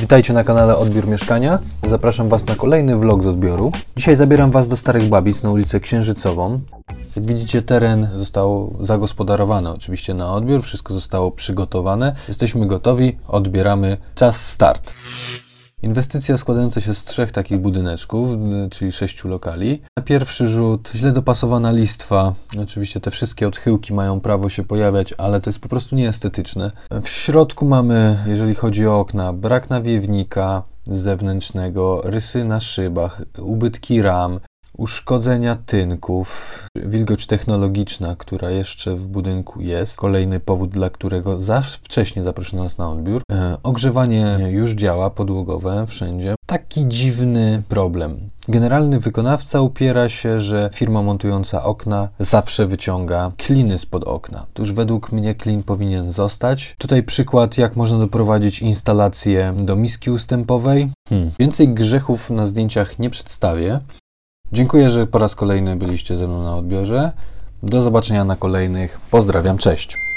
Witajcie na kanale Odbiór Mieszkania. Zapraszam Was na kolejny vlog z odbioru. Dzisiaj zabieram Was do Starych Babic na ulicę Księżycową. Jak widzicie, teren został zagospodarowany oczywiście na odbiór, wszystko zostało przygotowane. Jesteśmy gotowi, odbieramy. Czas start. Inwestycja składająca się z trzech takich budyneczków, y, czyli sześciu lokali. Na pierwszy rzut źle dopasowana listwa. Oczywiście te wszystkie odchyłki mają prawo się pojawiać, ale to jest po prostu nieestetyczne. W środku mamy, jeżeli chodzi o okna, brak nawiewnika zewnętrznego, rysy na szybach, ubytki ram, uszkodzenia tynków, wilgoć technologiczna, która jeszcze w budynku jest, kolejny powód, dla którego za wcześnie zaproszono nas na odbiór. E, ogrzewanie już działa, podłogowe wszędzie. Taki dziwny problem. Generalny wykonawca upiera się, że firma montująca okna zawsze wyciąga kliny spod okna. Otóż według mnie klin powinien zostać. Tutaj przykład, jak można doprowadzić instalację do miski ustępowej. Hmm. Więcej grzechów na zdjęciach nie przedstawię. Dziękuję, że po raz kolejny byliście ze mną na odbiorze. Do zobaczenia na kolejnych. Pozdrawiam, cześć.